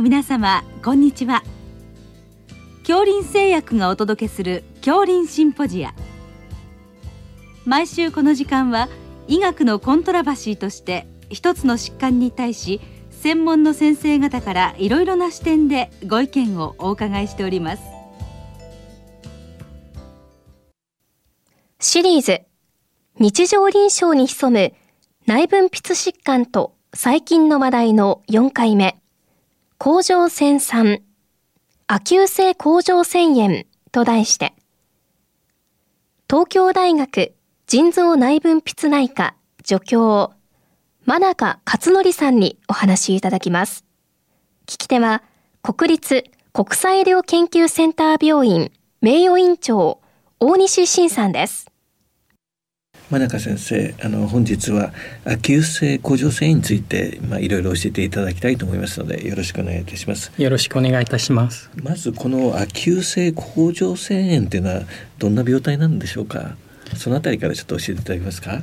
の皆様こんにちは。恐林製薬がお届けする恐林シンポジア。毎週この時間は医学のコントラバシーとして一つの疾患に対し専門の先生方からいろいろな視点でご意見をお伺いしております。シリーズ日常臨床に潜む内分泌疾患と最近の話題の4回目。甲状腺酸、亜急性甲状腺炎と題して、東京大学腎臓内分泌内科助教、真中勝則さんにお話いただきます。聞き手は、国立国際医療研究センター病院名誉院長、大西晋さんです。真中先生あの本日は亜急性甲状腺についてまあいろいろ教えていただきたいと思いますのでよろしくお願いいたします。よろしくお願いいたします。まずこの亜急性甲状腺炎っていうのはどんな病態なんでしょうか？そのあたりからちょっと教えていただけますか？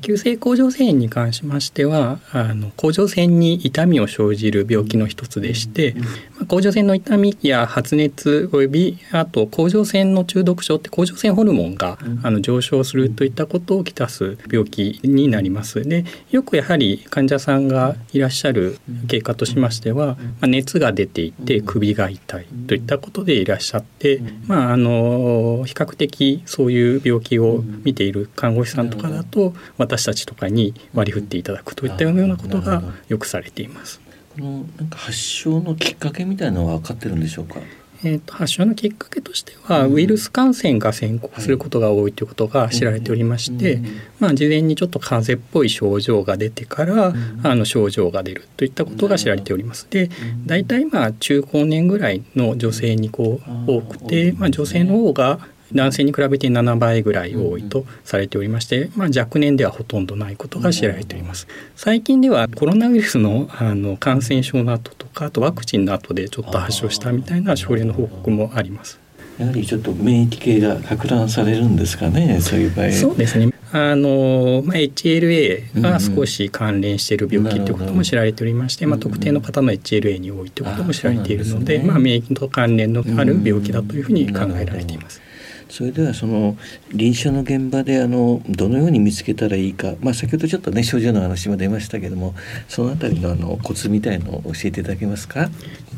急性甲状腺炎に関しましてはあの甲状腺に痛みを生じる病気の一つでして、まあ、甲状腺の痛みや発熱およびあと甲状腺の中毒症って甲状腺ホルモンがあの上昇するといったことをきたす病気になります。でよくやはり患者さんがいらっしゃる経過としましては、まあ、熱が出ていて首が痛いといったことでいらっしゃって、まあ、あの比較的そういう病気を見ている看護師さんとかだと私たちとかに割り振っていただくといったようなことがよくされています。このなんか発症のきっかけみたいなのは分かってるんでしょうか？えーと、発症のきっかけとしては、ウイルス感染が先行することが多いということが知られておりまして、まあ、事前にちょっと風邪っぽい症状が出てから、あの症状が出るといったことが知られております。で大体まあ中高年ぐらいの女性にこう多くて、まあ、女性の方が男性に比べて7倍ぐらい多いとされておりまして、まあ、若年ではほとんどないことが知られております。最近ではコロナウイルスのあの感染症の後とかあとワクチンの後でちょっと発症したみたいな症例の報告もあります。やはりちょっと免疫系が拡大されるんですかねそういう場合。そうですね。あの、まあ、HLA が少し関連している病気ということも知られておりまして、まあ、特定の方の HLA に多いということも知られているので、まあ、免疫と関連のある病気だというふうに考えられています。それではその臨床の現場であのどのように見つけたらいいか、まあ、先ほどちょっとね症状の話も出ましたけどもそのあたりのあのコツみたいのを教えていただけますか、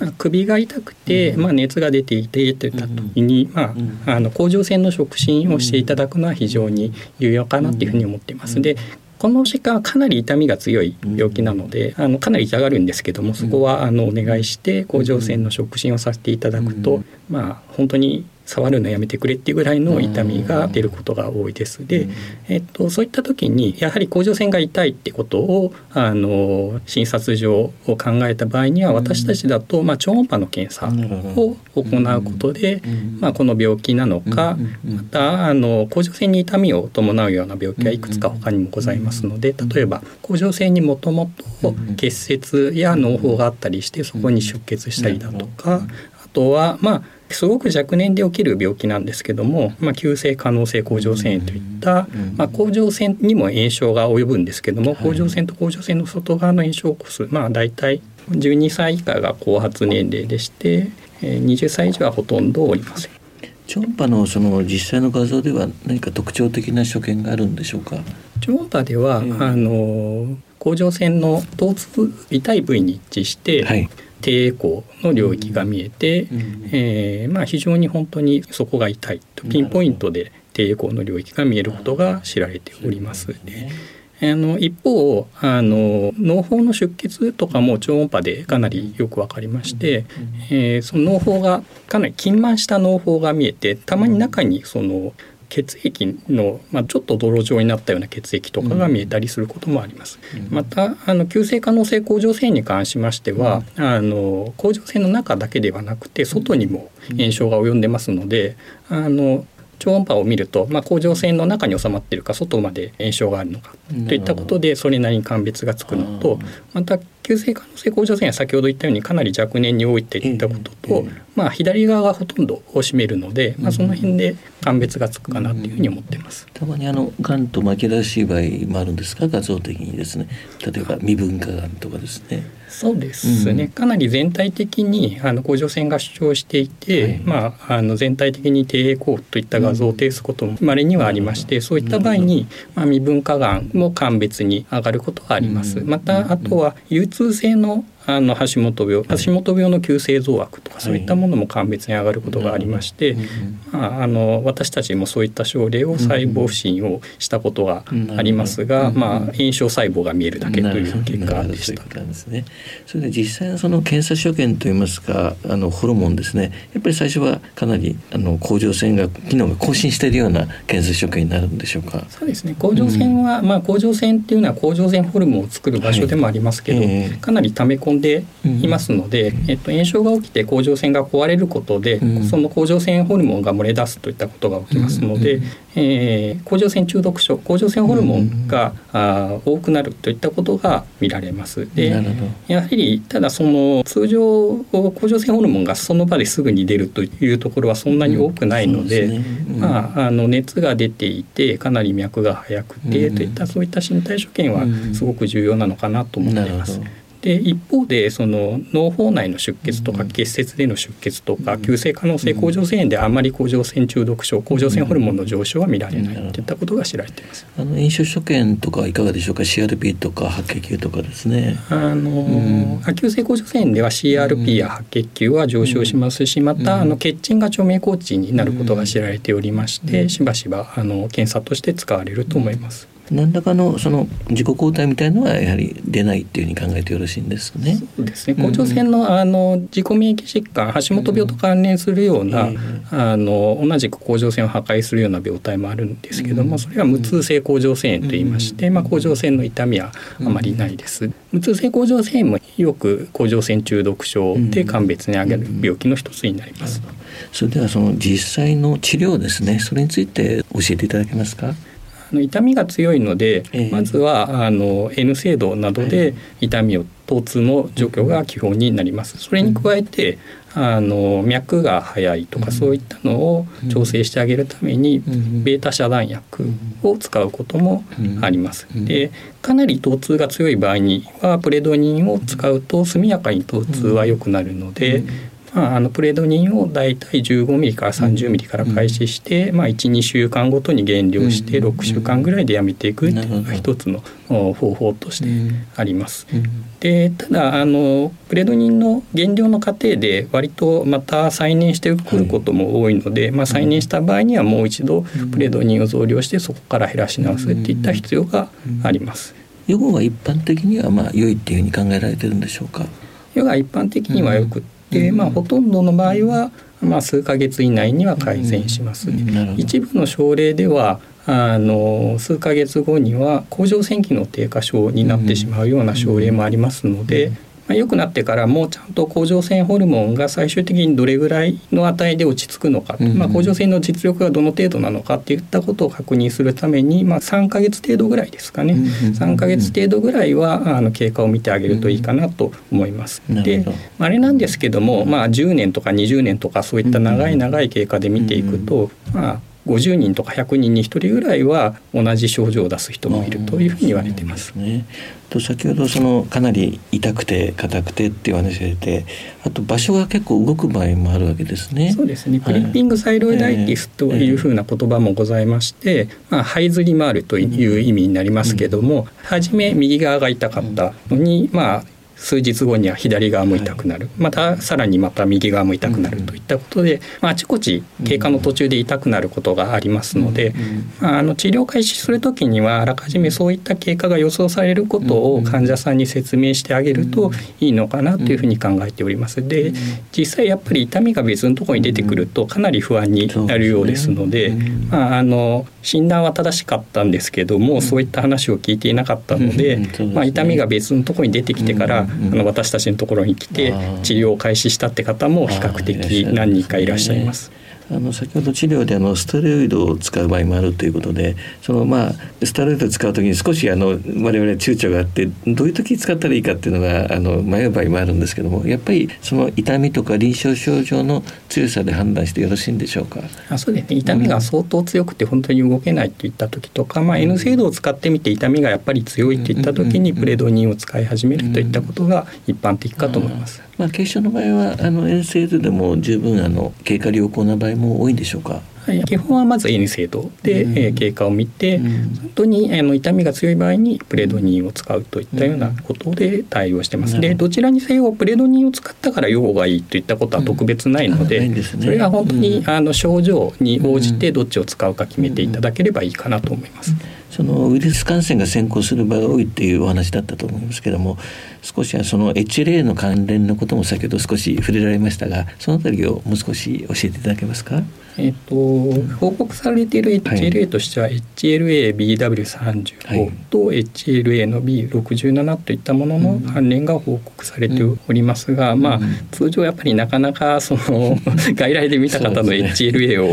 まあ、首が痛くて、まあ、熱が出ていてといった時に、うん、まあ、あの甲状腺の触診をしていただくのは非常に有用かなというふうに思っています。でこの疾患はかなり痛みが強い病気なので、あのかなり痛がるんですけどもそこはあのお願いして甲状腺の触診をさせていただくと、まあ本当に触るのやめてくれっていうぐらいの痛みが出ることが多いです。で、えっと、そういった時にやはり甲状腺が痛いってことをあの診察上を考えた場合には私たちだと、まあ、超音波の検査を行うことで、まあ、この病気なのかまたあの甲状腺に痛みを伴うような病気はいくつか他にもございますので例えば甲状腺にもともと結節や脳胞があったりしてそこに出血したりだとかあとはまあすごく若年で起きる病気なんですけども、まあ、急性可能性甲状腺炎といった、まあ、甲状腺にも炎症が及ぶんですけども甲状腺と甲状腺の外側の炎症を起こす、まあ、大体12歳以下が後発年齢でして20歳以上はほとんどおりません。超音波のその実際の画像では何か特徴的な所見があるんでしょうか？超音波では、あの甲状腺の頭痛痛い部位に一致して、はい低エコーの領域が見えて、うん、えー、まあ、非常に本当にそこが痛いとピンポイントで低エコーの領域が見えることが知られております。あの一方あの脳胞の出血とかも超音波でかなりよく分かりまして、えー、その脳胞がかなり筋満した脳胞が見えてたまに中にその血液の、まあ、ちょっと泥状になったような血液とかが見えたりすることもあります。うん、またあの急性可能性甲状腺に関しましては、うん、あの甲状腺の中だけではなくて外にも炎症が及んでますのであの超音波を見ると、まあ、甲状腺の中に収まっているか外まで炎症があるのかといったことでそれなりに鑑別がつくのとまた急性可能性甲状腺は先ほど言ったようにかなり若年に多いといったことと、まあ、左側がほとんどを占めるので、まあ、その辺で鑑別がつくかなというふうに思ってます。たまにあのがんと紛らわしい場合もあるんですか？画像的にですね。例えば未分化がんとかですね。そうですね、うん、かなり全体的にあの甲状腺が主張していて、はい、まあ、あの全体的に低栄光といった画像を呈すこともまれにはありまして、うん、そういった場合に、まあ、未分化がんも鑑別に上がることがあります。またあとは流通性のあの橋本病橋本病の急性増悪とかそういったものも鑑別に上がることがありまして、まあ、あの私たちもそういった症例を細胞不信をしたことがありますが、まあ、炎症細胞が見えるだけという結果でした。それで実際のその検査所見といいますかあのホルモンですね。やっぱり最初はかなりあの甲状腺が機能が更新しているような検査所見になるんでしょうか？そうですね。甲状腺は、まあ甲状腺っていうのは甲状腺ホルモンを作る場所でもありますけど、かなり溜め込んでいますので、えっと、炎症が起きて甲状腺が壊れることで、その甲状腺ホルモンが漏れ出すといったことが起きますので、えー、甲状腺中毒症甲状腺ホルモンが、あ多くなるといったことが見られます。でやはりただその通常甲状腺ホルモンがその場ですぐに出るというところはそんなに多くないので,、まあ、あの熱が出ていてかなり脈が速くて、といったそういった身体所見はすごく重要なのかなと思っています。で一方でその脳胞内の出血とか結節での出血とか急性可能性甲状腺炎であまり甲状腺中毒症甲状腺ホルモンの上昇は見られないといったことが知られています。あの炎症所見とかいかがでしょうか？CRP とか白血球とかですね。あの、うん、急性甲状腺炎では CRP や白血球は上昇しますしまたあの血沈が腸名高値になることが知られておりましてしばしばあの検査として使われると思います。何らかのその自己抗体みたいのはやはり出ないっていうふうに考えてよろしいんですね。そうですね。甲状腺の、あの自己免疫疾患、橋本病と関連するような、あの同じく甲状腺を破壊するような病態もあるんですけども、それは無痛性甲状腺炎と言いまして、まあ甲状腺の痛みはあまりないです。無痛性甲状腺炎もよく甲状腺中毒症で鑑別に挙げる病気の一つになります。それではその実際の治療ですね。それについて教えていただけますか？あの痛みが強いので、えー、まずはあの N 精度などで痛みを疼痛の除去が基本になります。それに加えて、あの脈が速いとかそういったのを調整してあげるためにベータ遮断薬を使うこともあります。でかなり疼痛が強い場合にはプレドニンを使うと速やかに疼痛は良くなるのでまあ、あのプレドニンを大体15ミリから30ミリから開始して、まあ、12週間ごとに減量して6週間ぐらいでやめていくっていうのが一つの方法としてあります。でただあのプレドニンの減量の過程で割とまた再燃してくることも多いので、まあ、再燃した場合にはもう一度プレドニンを増量してそこから減らし直すっていった必要があります。予後は一般的にはまあ良いっていうふうに考えられてるんでしょうか？ヨガ一般的にはよくで、まあ、ほとんどの場合は、まあ、数ヶ月以内には改善します。一部の症例ではあの数ヶ月後には甲状腺機能低下症になってしまうような症例もありますので、まあ、良くなってからもうちゃんと甲状腺ホルモンが最終的にどれぐらいの値で落ち着くのか、うん、まあ、甲状腺の実力がどの程度なのかっていったことを確認するために、まあ、3か月程度ぐらいですかね、うん、3か月程度ぐらいはあの経過を見てあげるといいかなと思います。うん、であれなんですけども、まあ、10年とか20年とかそういった長い長い経過で見ていくと、まあ50人とか100人に1人ぐらいは同じ症状を出す人もいるというふうに言われています。ね、と先ほどそのかなり痛くて硬くてっていう話が出てあと場所が結構動く場合もあるわけですね。そうですね。プリッピングサイロイダイティスというふうな言葉もございまして、まあ這いずり回るという意味になりますけども、初め右側が痛かったのにまあ数日後には左側も痛くなる、またさらにまた右側も痛くなるといったことで、まあ、あちこち経過の途中で痛くなることがありますので、まあ、あの治療開始する時にはあらかじめそういった経過が予想されることを患者さんに説明してあげるといいのかなというふうに考えております。で実際やっぱり痛みが別のところに出てくるとかなり不安になるようですので、まあ、あの診断は正しかったんですけどもそういった話を聞いていなかったので、まあ、痛みが別のところに出てきてからあの私たちのところに来て治療を開始したって方も比較的何人かいらっしゃいます。あの先ほど治療であのステロイドを使う場合もあるということでそのまあステロイドを使う時に少しあの我々躊躇があってどういう時使ったらいいかっていうのがあの迷う場合もあるんですけどもやっぱりその痛みとか臨床症状の強さで判断してよろしいんでしょうか？あそうですね。痛みが相当強くて本当に動けないといった時とか、まあ、N 制度を使ってみて痛みがやっぱり強いといった時にプレドニンを使い始めるといったことが一般的かと思います。まあ、軽症の場合はあの N 制度でも十分あの経過良好な場合も多いんでしょうか、基本はまず N 制度で、うん、え経過を見て、うん、本当にあの痛みが強い場合にプレドニンを使うといったようなことで対応してます。うん、でどちらにせよプレドニンを使ったから用がいいといったことは特別ないので、ね、それは本当にあの症状に応じてどっちを使うか決めていただければいいかなと思います。そのウイルス感染が先行する場合が多いっていうお話だったと思いますけども少しはその HLA の関連のことも先ほど少し触れられましたがそのあたりをもう少し教えていただけますか？えっと、報告されている HLA としては、はい、HLA-BW35 と HLA の B67 といったものの関連が報告されておりますが、うん、まあ、通常やっぱりなかなかその 外来で見た方の HLA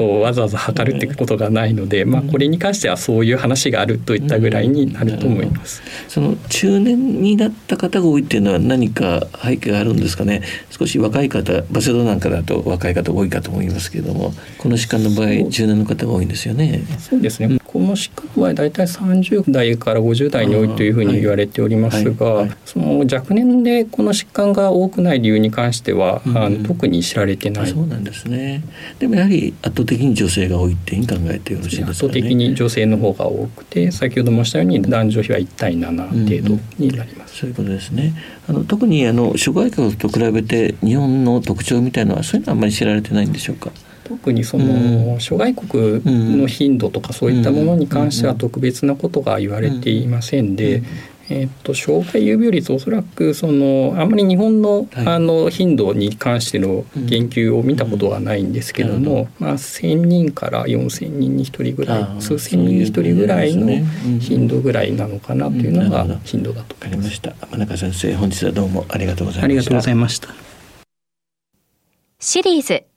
をわざわざ測るってことがないので、まあ、これに関してはそういう話があるといったぐらいになると思います。その中年になった方が多いっていうのは何か背景があるんですかね？少し若い方バセドなんかだと若い方多いかと思いますけれどもこの疾患の場合柔軟の方が多いんですよね。そうですね。この疾患の場合大体30代から50代に多いというふうに言われておりますが、はいはいはい、その若年でこの疾患が多くない理由に関しては、うん、あの特に知られてない。そうなんですね。でもやはり圧倒的に女性が多いっていうふうに考えてよろしいですか、ね、圧倒的に女性の方が多くて、先ほど申したように男女比は1対7程度になります。うん、そういうことですね。あの特にあの諸外国と比べて日本の特徴みたいなのはそういうのはあんまり知られてないんでしょうか？特にその諸外国の頻度とかそういったものに関しては特別なことが言われていませんで、えー、と障害有病率おそらくそのあんまり日本の,、あの頻度に関しての研究を見たことはないんですけども、まあ、1,000人から4,000人に1人ぐらい数千人に1人ぐらいの頻度ぐらいなのかなというのが頻度だと思います。真中先生本日はどうもありがとうございました。ありがとうございました。シリーズ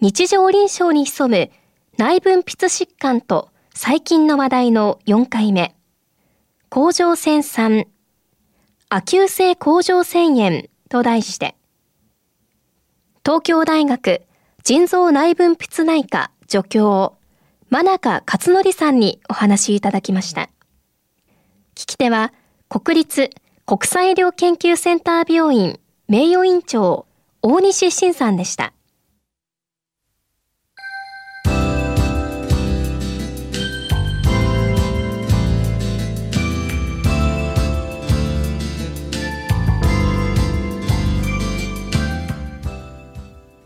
日常臨床に潜む内分泌疾患と細菌の話題の4回目。甲状腺酸、亜急性甲状腺炎と題して、東京大学腎臓内分泌内科助教、真中勝則さんにお話いただきました。聞き手は、国立国際医療研究センター病院名誉院長、大西晋さんでした。